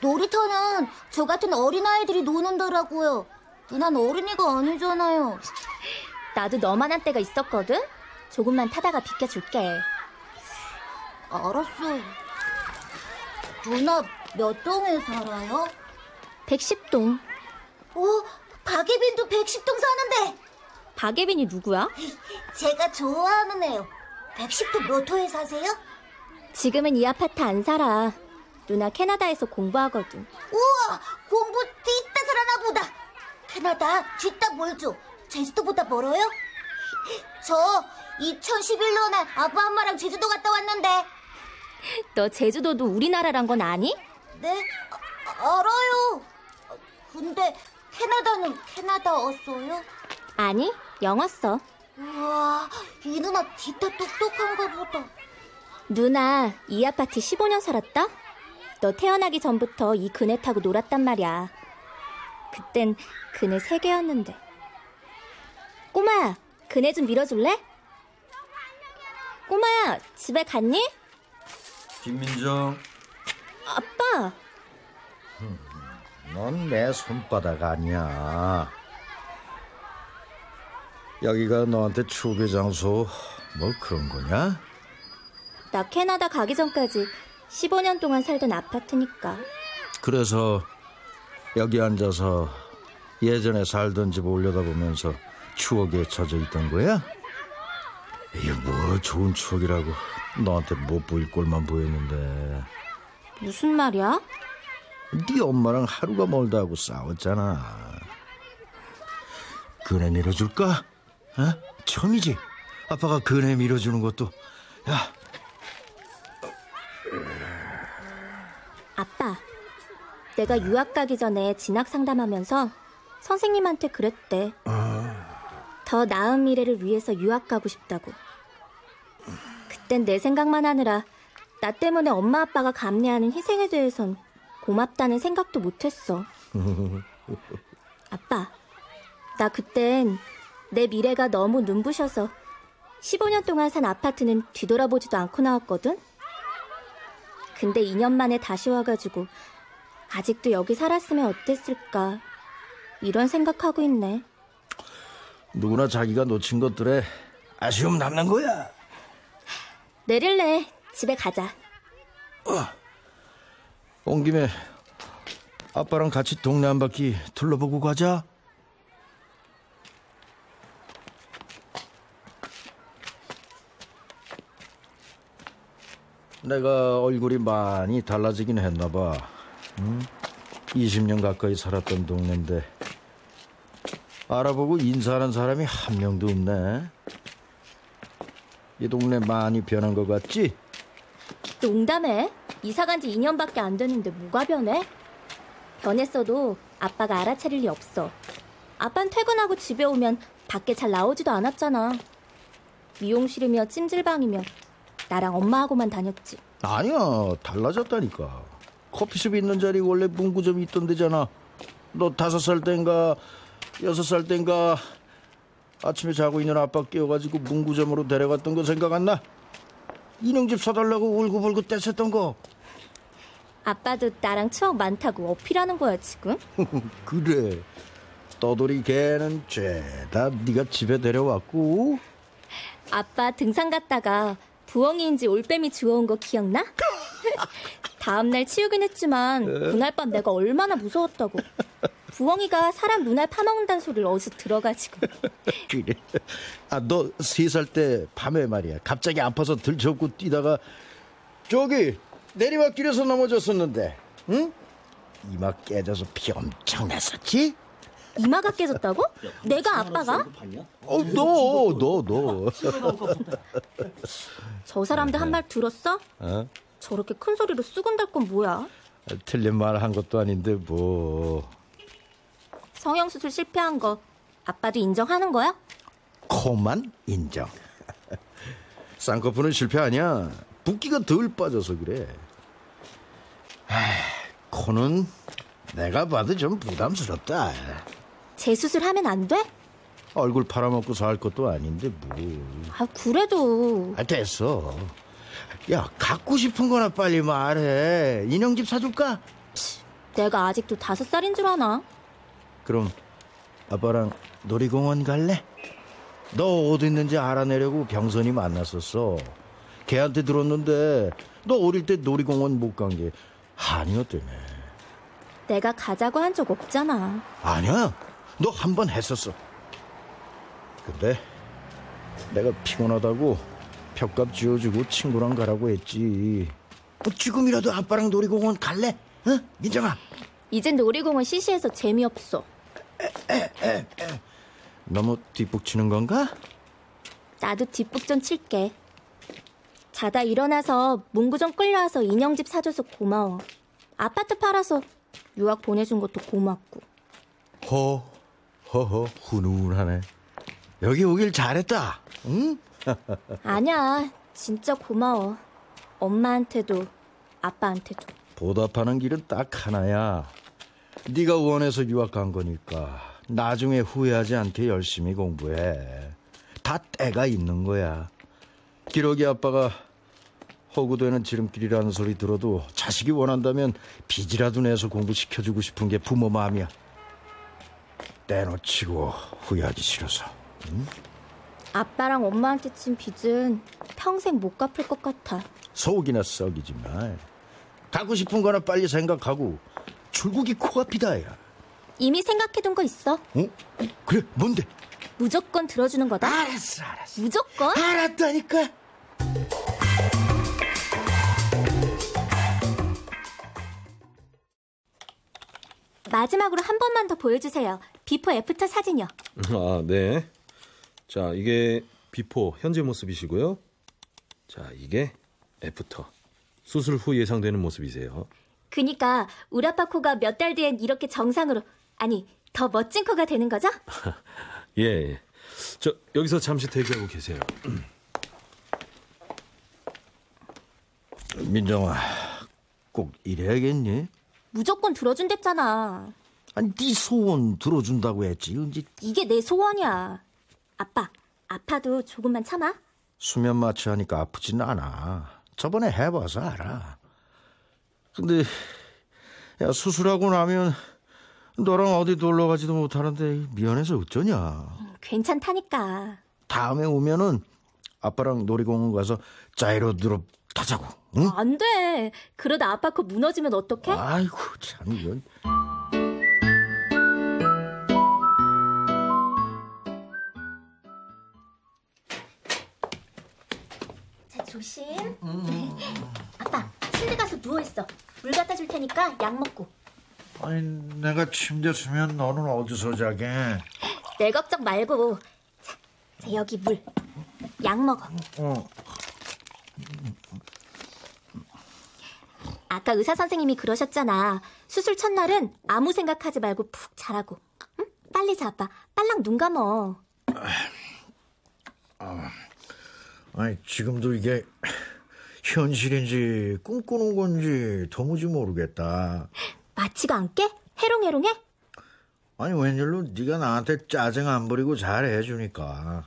놀이터는 저 같은 어린아이들이 노는더라고요. 누난 어린이가 아니잖아요. 나도 너만 한 때가 있었거든? 조금만 타다가 비켜줄게. 알았어. 누나 몇 동에 살아요? 110동. 오, 박예빈도 110동 사는데. 박예빈이 누구야? 제가 좋아하는 애요. 110동 몇 호에 사세요? 지금은 이 아파트 안 살아. 누나 캐나다에서 공부하거든. 우와, 공부 뒤따 살아나 보다. 캐나다 뒤따 멀죠? 제주도보다 멀어요? 저 2011년에 아빠 엄마랑 제주도 갔다 왔는데. 너 제주도도 우리나라란 건 아니? 네? 아, 알아요. 근데 캐나다는 캐나다였어요? 아니, 영어 써. 우와, 이 누나 뒤따 똑똑한가 보다. 누나, 이 아파트 15년 살았다? 너 태어나기 전부터 이 그네 타고 놀았단 말이야. 그땐 그네 세 개였는데. 꼬마야, 그네 좀 밀어줄래? 꼬마야, 집에 갔니? 김민정, 아빠, 넌 내 손바닥 아니야. 여기가 너한테 추배 장소 뭐 그런 거냐? 나 캐나다 가기 전까지 15년 동안 살던 아파트니까. 그래서 여기 앉아서 예전에 살던 집 올려다보면서 추억에 젖어 있던 거야? 이게 뭐 좋은 추억이라고 너한테 못 보일 꼴만 보였는데 무슨 말이야? 네 엄마랑 하루가 멀다 하고 싸웠잖아 그네 밀어줄까? 어? 처음이지? 아빠가 그네 밀어주는 것도 야 아빠, 내가 유학 가기 전에 진학 상담하면서 선생님한테 그랬대. 더 나은 미래를 위해서 유학 가고 싶다고. 그땐 내 생각만 하느라 나 때문에 엄마 아빠가 감내하는 희생에 대해선 고맙다는 생각도 못했어. 아빠, 나 그땐 내 미래가 너무 눈부셔서 15년 동안 산 아파트는 뒤돌아보지도 않고 나왔거든? 근데 2년 만에 다시 와가지고 아직도 여기 살았으면 어땠을까 이런 생각하고 있네. 누구나 자기가 놓친 것들에 아쉬움 남는 거야 내릴래. 집에 가자. 온 김에 아빠랑 같이 동네 한 바퀴 둘러보고 가자. 내가 얼굴이 많이 달라지긴 했나 봐. 응? 20년 가까이 살았던 동네인데 알아보고 인사하는 사람이 한 명도 없네. 이 동네 많이 변한 것 같지? 농담해. 이사 간 지 2년밖에 안 됐는데 뭐가 변해? 변했어도 아빠가 알아차릴 리 없어. 아빤 퇴근하고 집에 오면 밖에 잘 나오지도 않았잖아. 미용실이며 찜질방이며 나랑 엄마하고만 다녔지. 아니야 달라졌다니까 커피숍 있는 자리 원래 문구점이 있던 데잖아 너 다섯 살 땐가 여섯 살 땐가 아침에 자고 있는 아빠 깨워가지고 문구점으로 데려갔던 거 생각 안 나? 인형집 사달라고 울고불고 떼었던 거 아빠도 나랑 추억 많다고 어필하는 거야 지금? 그래 떠돌이 개는 죄다 네가 집에 데려왔고 아빠 등산 갔다가 부엉이인지 올빼미 주워온 거 기억나? 다음날 치우긴 했지만 그날 밤 내가 얼마나 무서웠다고. 부엉이가 사람 눈알 파먹는다는 소리를 어디서 들어가지고. 그래 아 너 세 살 때 밤에 말이야 갑자기 아파서 들쳐업고 뛰다가 저기 내리막길에서 넘어졌었는데 응? 이마 깨져서 피 엄청 났었지? 이마가 깨졌다고? 내가 아빠가? 어, 너, 너, 너. 저 사람들 한 말 들었어? 어? 저렇게 큰 소리로 쑥은 달 건 뭐야? 틀린 말 한 것도 아닌데 뭐 성형수술 실패한 거 아빠도 인정하는 거야? 코만 인정. 쌍꺼풀은 실패 아니야. 붓기가 덜 빠져서 그래. 아, 코는 내가 봐도 좀 부담스럽다. 재수술하면 안 돼? 얼굴 팔아먹고 살 것도 아닌데 뭐. 아 그래도 아, 됐어. 야, 갖고 싶은 거나 빨리 말해. 인형집 사줄까? 내가 아직도 다섯 살인 줄 아나? 그럼 아빠랑 놀이공원 갈래? 너 어디 있는지 알아내려고 병선이 만났었어. 걔한테 들었는데 너 어릴 때 놀이공원 못 간 게 한이었다며. 내가 가자고 한 적 없잖아. 아니야. 너 한 번 했었어. 근데 내가 피곤하다고 벽값 지어주고 친구랑 가라고 했지. 뭐 지금이라도 아빠랑 놀이공원 갈래? 어? 민정아. 이젠 놀이공원 시시해서 재미없어. 너무 뒷북 치는 건가? 나도 뒷북 좀 칠게. 자다 일어나서 문구 좀 끌려와서 인형집 사줘서 고마워. 아파트 팔아서 유학 보내준 것도 고맙고. 허, 허허, 훈훈하네. 여기 오길 잘했다. 응? 아니야, 진짜 고마워. 엄마한테도 아빠한테도. 보답하는 길은 딱 하나야. 네가 원해서 유학 간 거니까 나중에 후회하지 않게 열심히 공부해. 다 때가 있는 거야. 기러기 아빠가 허구되는 지름길이라는 소리 들어도 자식이 원한다면 빚이라도 내서 공부시켜주고 싶은 게 부모 마음이야. 때놓치고 후회하기 싫어서. 응? 아빠랑 엄마한테 친 빚은 평생 못 갚을 것 같아. 속이나 썩이지 마. 가고 싶은 거나 빨리 생각하고 출국이 코앞이다 야. 이미 생각해둔 거 있어. 어? 그래 뭔데? 무조건 들어주는 거다. 알았어, 알았어. 무조건? 알았다니까. 마지막으로 한 번만 더 보여주세요. before after 사진이요. 아, 네. 자, 이게 before 현재 모습이시고요. 자, 이게 after. 수술 후 예상되는 모습이세요. 그니까 우리 아빠 코가 몇 달 뒤엔 이렇게 정상으로 아니 더 멋진 코가 되는 거죠? 예, 예. 저 여기서 잠시 대기하고 계세요. 민정아, 꼭 이래야겠니? 무조건 들어준댔잖아. 아니, 네 소원 들어준다고 했지. 언제 이게 내 소원이야. 아빠, 아파도 조금만 참아. 수면 마취 하니까 아프진 않아. 저번에 해봐서 알아. 근데 야 수술하고 나면 너랑 어디 놀러 가지도 못하는데 미안해서 어쩌냐. 괜찮다니까. 다음에 오면은 아빠랑 놀이공원 가서 자이로드롭 타자고. 응? 안 돼. 그러다 아빠 코 무너지면 어떡해? 아이고 참 이건. 자, 조심. 아빠, 침대 가서 누워있어. 물 갖다 줄 테니까 약 먹고. 아니 내가 침대 쓰면 너는 어디서 자게? 내 걱정 말고. 자, 자, 여기 물. 약 먹어. 어. 아까 의사 선생님이 그러셨잖아. 수술 첫날은 아무 생각하지 말고 푹 자라고. 응? 빨리 자, 아빠. 빨랑 눈 감어. 아니 지금도 이게 현실인지 꿈꾸는 건지 도무지 모르겠다. 안 깨? 해롱해롱해? 아니 웬일로 네가 나한테 짜증 안 부리고 잘 해주니까.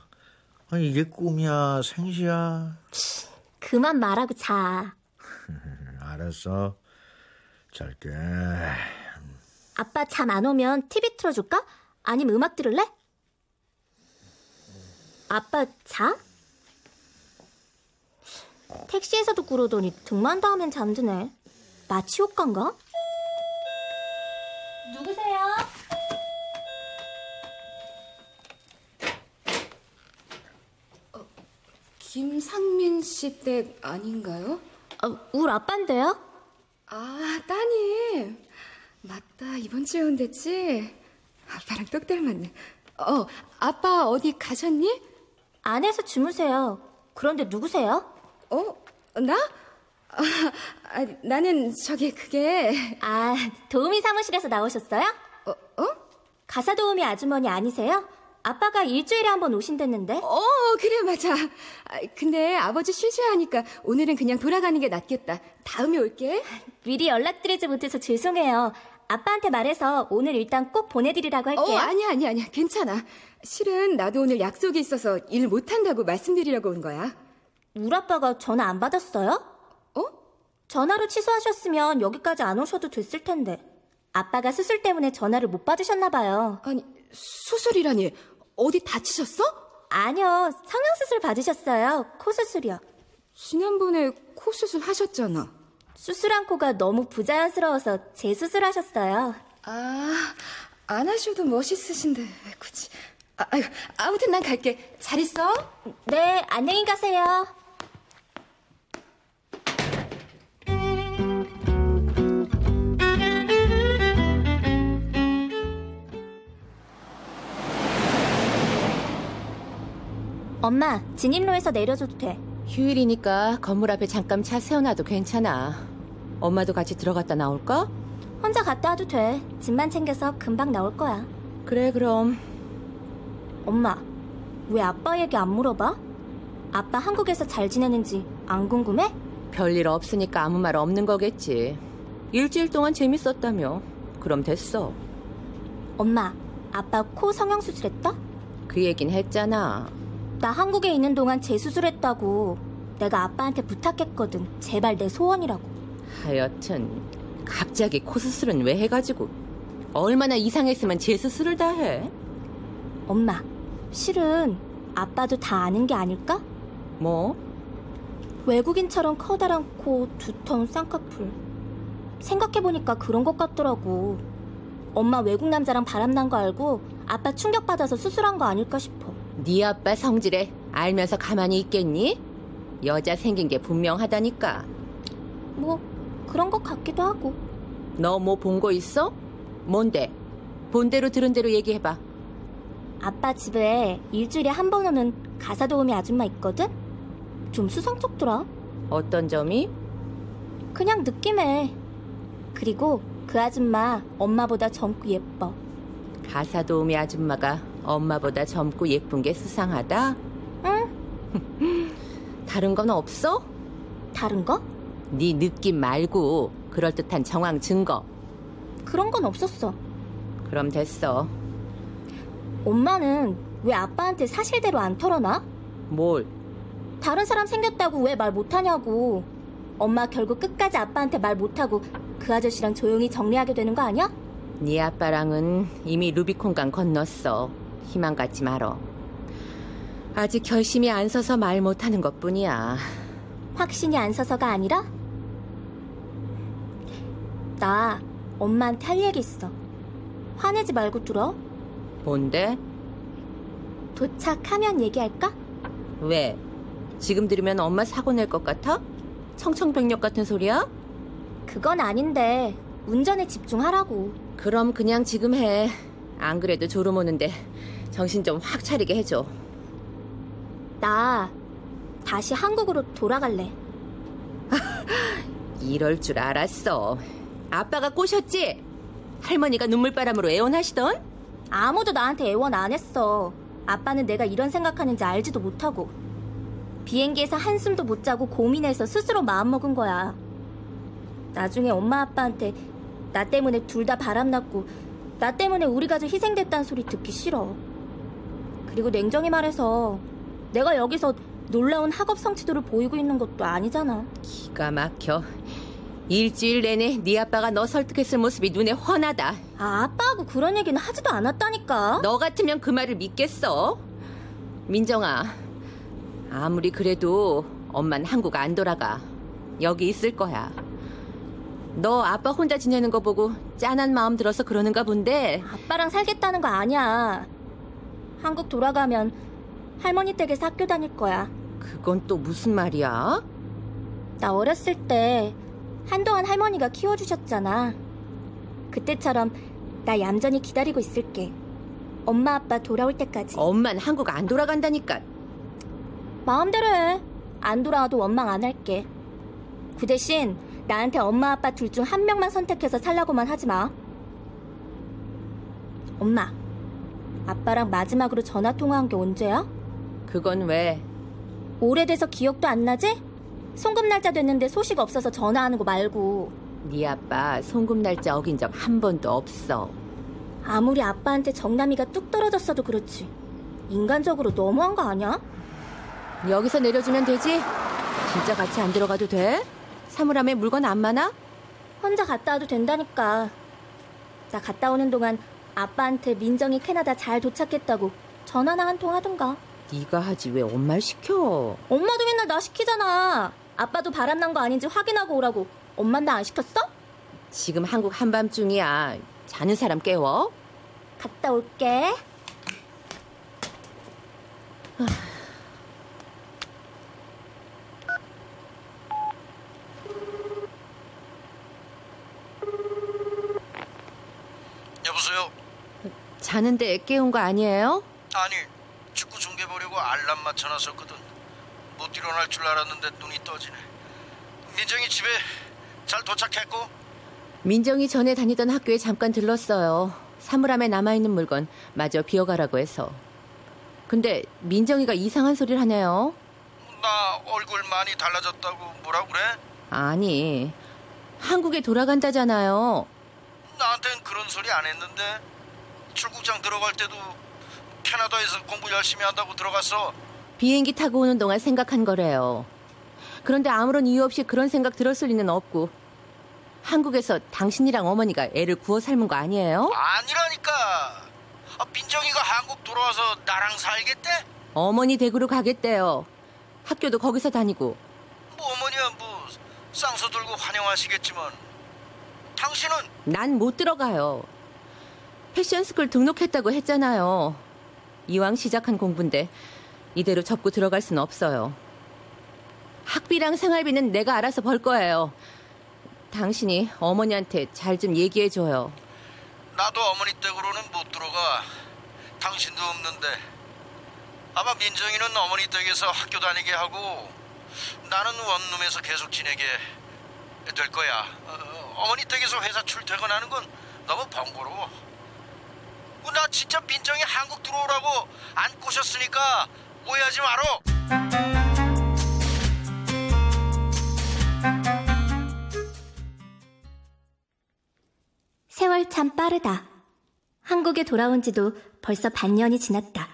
아니 이게 꿈이야 생시야? 그만 말하고 자. 알았어. 잘게. 아빠 잠 안 오면 TV 틀어줄까? 아니면 음악 들을래? 아빠 자? 택시에서도 그러더니 등만 닿으면 잠드네. 마취 효과인가? 누구세요? 김상민 씨 댁 아닌가요? 아, 우리 아빠인데요? 아, 따님. 맞다. 이번 주에 온댔지? 아빠랑 똑 닮았네. 어, 아빠 어디 가셨니? 안에서 주무세요. 그런데 누구세요? 어? 나? 아, 아, 나는 저기 그게 아, 도우미 사무실에서 나오셨어요? 어? 어? 가사 도우미 아주머니 아니세요? 아빠가 일주일에 한 번 오신댔는데. 어, 그래 맞아. 아, 근데 아버지 쉬셔야 하니까 오늘은 그냥 돌아가는 게 낫겠다. 다음에 올게. 미리 연락드리지 못해서 죄송해요. 아빠한테 말해서 오늘 일단 꼭 보내드리라고 할게요. 어, 아니야, 아니야, 아니야. 괜찮아. 실은 나도 오늘 약속이 있어서 일 못한다고 말씀드리려고 온 거야. 우리 아빠가 전화 안 받았어요? 어? 전화로 취소하셨으면 여기까지 안 오셔도 됐을 텐데. 아빠가 수술 때문에 전화를 못 받으셨나 봐요. 아니, 수술이라니. 어디 다치셨어? 아니요. 성형수술 받으셨어요. 코 수술이요. 지난번에 코 수술 하셨잖아. 수술한 코가 너무 부자연스러워서 재수술하셨어요. 아, 안 하셔도 멋있으신데 왜 굳이. 아, 아유, 아무튼 난 갈게. 잘 있어? 네, 안녕히 가세요. 엄마, 진입로에서 내려줘도 돼. 휴일이니까 건물 앞에 잠깐 차 세워놔도 괜찮아. 엄마도 같이 들어갔다 나올까? 혼자 갔다 와도 돼. 짐만 챙겨서 금방 나올 거야. 그래, 그럼. 엄마, 왜 아빠 얘기 안 물어봐? 아빠 한국에서 잘 지내는지 안 궁금해? 별일 없으니까 아무 말 없는 거겠지. 일주일 동안 재밌었다며. 그럼 됐어. 엄마, 아빠 코 성형수술했다? 그 얘긴 했잖아. 나 한국에 있는 동안 재수술했다고. 내가 아빠한테 부탁했거든. 제발 내 소원이라고. 하여튼 갑자기 코 수술은 왜 해가지고 얼마나 이상했으면 재수술을 다 해? 엄마, 실은 아빠도 다 아는 게 아닐까? 뭐? 외국인처럼 커다란 코, 두터운 쌍꺼풀. 생각해보니까 그런 것 같더라고. 엄마 외국 남자랑 바람난 거 알고 아빠 충격받아서 수술한 거 아닐까 싶어. 네 아빠 성질에 알면서 가만히 있겠니? 여자 생긴 게 분명하다니까. 뭐 그런 것 같기도 하고. 너 뭐 본 거 있어? 뭔데? 본 대로 들은 대로 얘기해봐. 아빠 집에 일주일에 한 번 오는 가사 도우미 아줌마 있거든? 좀 수상쩍더라. 어떤 점이? 그냥 느낌에. 그리고 그 아줌마 엄마보다 젊고 예뻐. 가사 도우미 아줌마가 엄마보다 젊고 예쁜 게 수상하다? 응? 다른 건 없어? 다른 거? 네 느낌 말고 그럴듯한 정황 증거. 그런 건 없었어. 그럼 됐어. 엄마는 왜 아빠한테 사실대로 안 털어놔? 뭘? 다른 사람 생겼다고 왜 말 못하냐고. 엄마 결국 끝까지 아빠한테 말 못하고 그 아저씨랑 조용히 정리하게 되는 거 아니야? 네 아빠랑은 이미 루비콘강 건넜어. 희망 갖지 말어. 아직 결심이 안 서서 말 못하는 것 뿐이야. 확신이 안 서서가 아니라? 나 엄마한테 할 얘기 있어. 화내지 말고 들어. 뭔데? 도착하면 얘기할까? 왜? 지금 들으면 엄마 사고 낼 것 같아? 청청백력 같은 소리야? 그건 아닌데 운전에 집중하라고. 그럼 그냥 지금 해. 안 그래도 졸음 오는데 정신 좀 확 차리게 해줘. 나 다시 한국으로 돌아갈래. 이럴 줄 알았어. 아빠가 꼬셨지? 할머니가 눈물바람으로 애원하시던? 아무도 나한테 애원 안 했어. 아빠는 내가 이런 생각하는지 알지도 못하고. 비행기에서 한숨도 못 자고 고민해서 스스로 마음먹은 거야. 나중에 엄마 아빠한테 나 때문에 둘 다 바람났고 나 때문에 우리 가족 희생됐다는 소리 듣기 싫어. 그리고 냉정히 말해서 내가 여기서 놀라운 학업 성취도를 보이고 있는 것도 아니잖아. 기가 막혀. 일주일 내내 네 아빠가 너 설득했을 모습이 눈에 훤하다. 아, 아빠하고 그런 얘기는 하지도 않았다니까. 너 같으면 그 말을 믿겠어? 민정아, 아무리 그래도 엄만 한국 안 돌아가. 여기 있을 거야. 너 아빠 혼자 지내는 거 보고 짠한 마음 들어서 그러는가 본데. 아빠랑 살겠다는 거 아니야. 한국 돌아가면 할머니 댁에서 학교 다닐 거야. 그건 또 무슨 말이야? 나 어렸을 때 한동안 할머니가 키워주셨잖아. 그때처럼 나 얌전히 기다리고 있을게. 엄마 아빠 돌아올 때까지. 엄만 한국 안 돌아간다니까. 마음대로 해. 안 돌아와도 원망 안 할게. 그 대신 나한테 엄마 아빠 둘 중 한 명만 선택해서 살라고만 하지 마. 엄마, 아빠랑 마지막으로 전화 통화한 게 언제야? 그건 왜? 오래돼서 기억도 안 나지? 송금 날짜 됐는데 소식 없어서 전화하는 거 말고. 네 아빠 송금 날짜 어긴 적 한 번도 없어. 아무리 아빠한테 정남이가 뚝 떨어졌어도 그렇지. 인간적으로 너무한 거 아니야? 여기서 내려주면 되지? 진짜 같이 안 들어가도 돼? 사물함에 물건 안 많아? 혼자 갔다 와도 된다니까. 나 갔다 오는 동안 아빠한테 민정이 캐나다 잘 도착했다고 전화나 한 통 하던가. 네가 하지 왜 엄마를 시켜? 엄마도 맨날 나 시키잖아. 아빠도 바람난 거 아닌지 확인하고 오라고. 엄만 나 안 시켰어? 지금 한국 한밤중이야. 자는 사람 깨워? 갔다 올게. 여보세요? 자는데 깨운 거 아니에요? 아니 축구 중계 보려고 알람 맞춰놨었거든 못 일어날 줄 알았는데 눈이 떠지네 민정이 집에 잘 도착했고 민정이 전에 다니던 학교에 잠깐 들렀어요. 사물함에 남아있는 물건 마저 비워가라고 해서. 근데 민정이가 이상한 소리를 하네요. 나 얼굴 많이 달라졌다고 뭐라 그래? 아니, 한국에 돌아간다잖아요. 나한텐 그런 소리 안 했는데 출국장 들어갈 때도 캐나다에서 공부 열심히 한다고 들어갔어 비행기 타고 오는 동안 생각한 거래요. 그런데 아무런 이유 없이 그런 생각 들었을 리는 없고. 한국에서 당신이랑 어머니가 애를 구워 삶은 거 아니에요? 아니라니까 아, 민정이가 한국 돌아와서 나랑 살겠대? 어머니 댁으로 가겠대요. 학교도 거기서 다니고. 뭐 어머니야 뭐 쌍수 들고 환영하시겠지만 당신은 난 못 들어가요. 패션스쿨 등록했다고 했잖아요. 이왕 시작한 공부인데 이대로 접고 들어갈 순 없어요. 학비랑 생활비는 내가 알아서 벌 거예요. 당신이 어머니한테 잘 좀 얘기해줘요. 나도 어머니 댁으로는 못 들어가 당신도 없는데 아마 민정이는 어머니 댁에서 학교 다니게 하고 나는 원룸에서 계속 지내게 될 거야 어, 머니 댁에서 회사 출퇴근하는 건 너무 번거로워 어, 나 진짜 민정이 한국 들어오라고 안 꼬셨으니까 오해하지 마라 세월 참 빠르다. 한국에 돌아온 지도 벌써 반년이 지났다.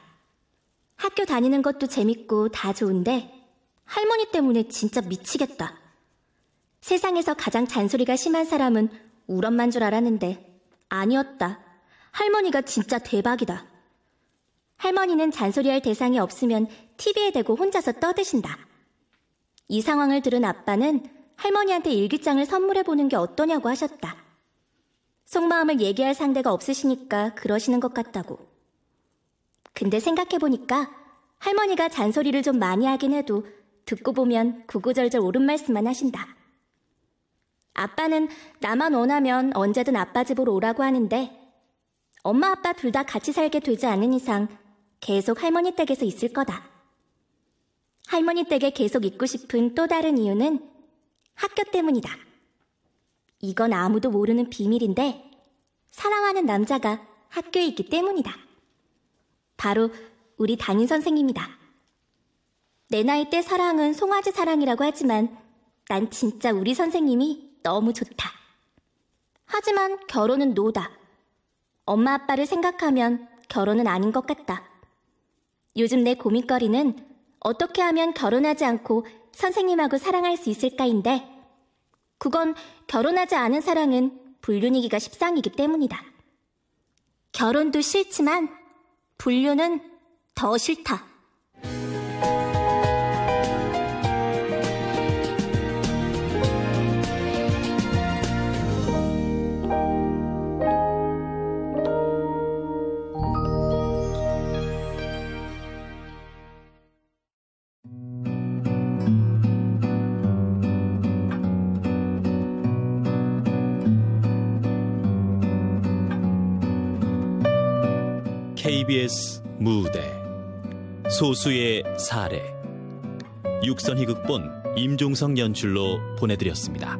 학교 다니는 것도 재밌고 다 좋은데 할머니 때문에 진짜 미치겠다. 세상에서 가장 잔소리가 심한 사람은 울 엄만 줄 알았는데 아니었다. 할머니가 진짜 대박이다. 할머니는 잔소리할 대상이 없으면 TV에 대고 혼자서 떠드신다. 이 상황을 들은 아빠는 할머니한테 일기장을 선물해 보는 게 어떠냐고 하셨다. 속마음을 얘기할 상대가 없으시니까 그러시는 것 같다고. 근데 생각해보니까 할머니가 잔소리를 좀 많이 하긴 해도 듣고 보면 구구절절 옳은 말씀만 하신다. 아빠는 나만 원하면 언제든 아빠 집으로 오라고 하는데 엄마 아빠 둘 다 같이 살게 되지 않은 이상 계속 할머니 댁에서 있을 거다. 할머니 댁에 계속 있고 싶은 또 다른 이유는 학교 때문이다. 이건 아무도 모르는 비밀인데 사랑하는 남자가 학교에 있기 때문이다. 바로 우리 담임 선생님이다. 내 나이 때 사랑은 송아지 사랑이라고 하지만 난 진짜 우리 선생님이 너무 좋다. 하지만 결혼은 노다. 엄마 아빠를 생각하면 결혼은 아닌 것 같다. 요즘 내 고민거리는 어떻게 하면 결혼하지 않고 선생님하고 사랑할 수 있을까인데 그건 결혼하지 않은 사랑은 불륜이기가 십상이기 때문이다. 결혼도 싫지만 불륜은 더 싫다. KBS 무대 소수의 사례 육선희 극본 임종성 연출로 보내드렸습니다.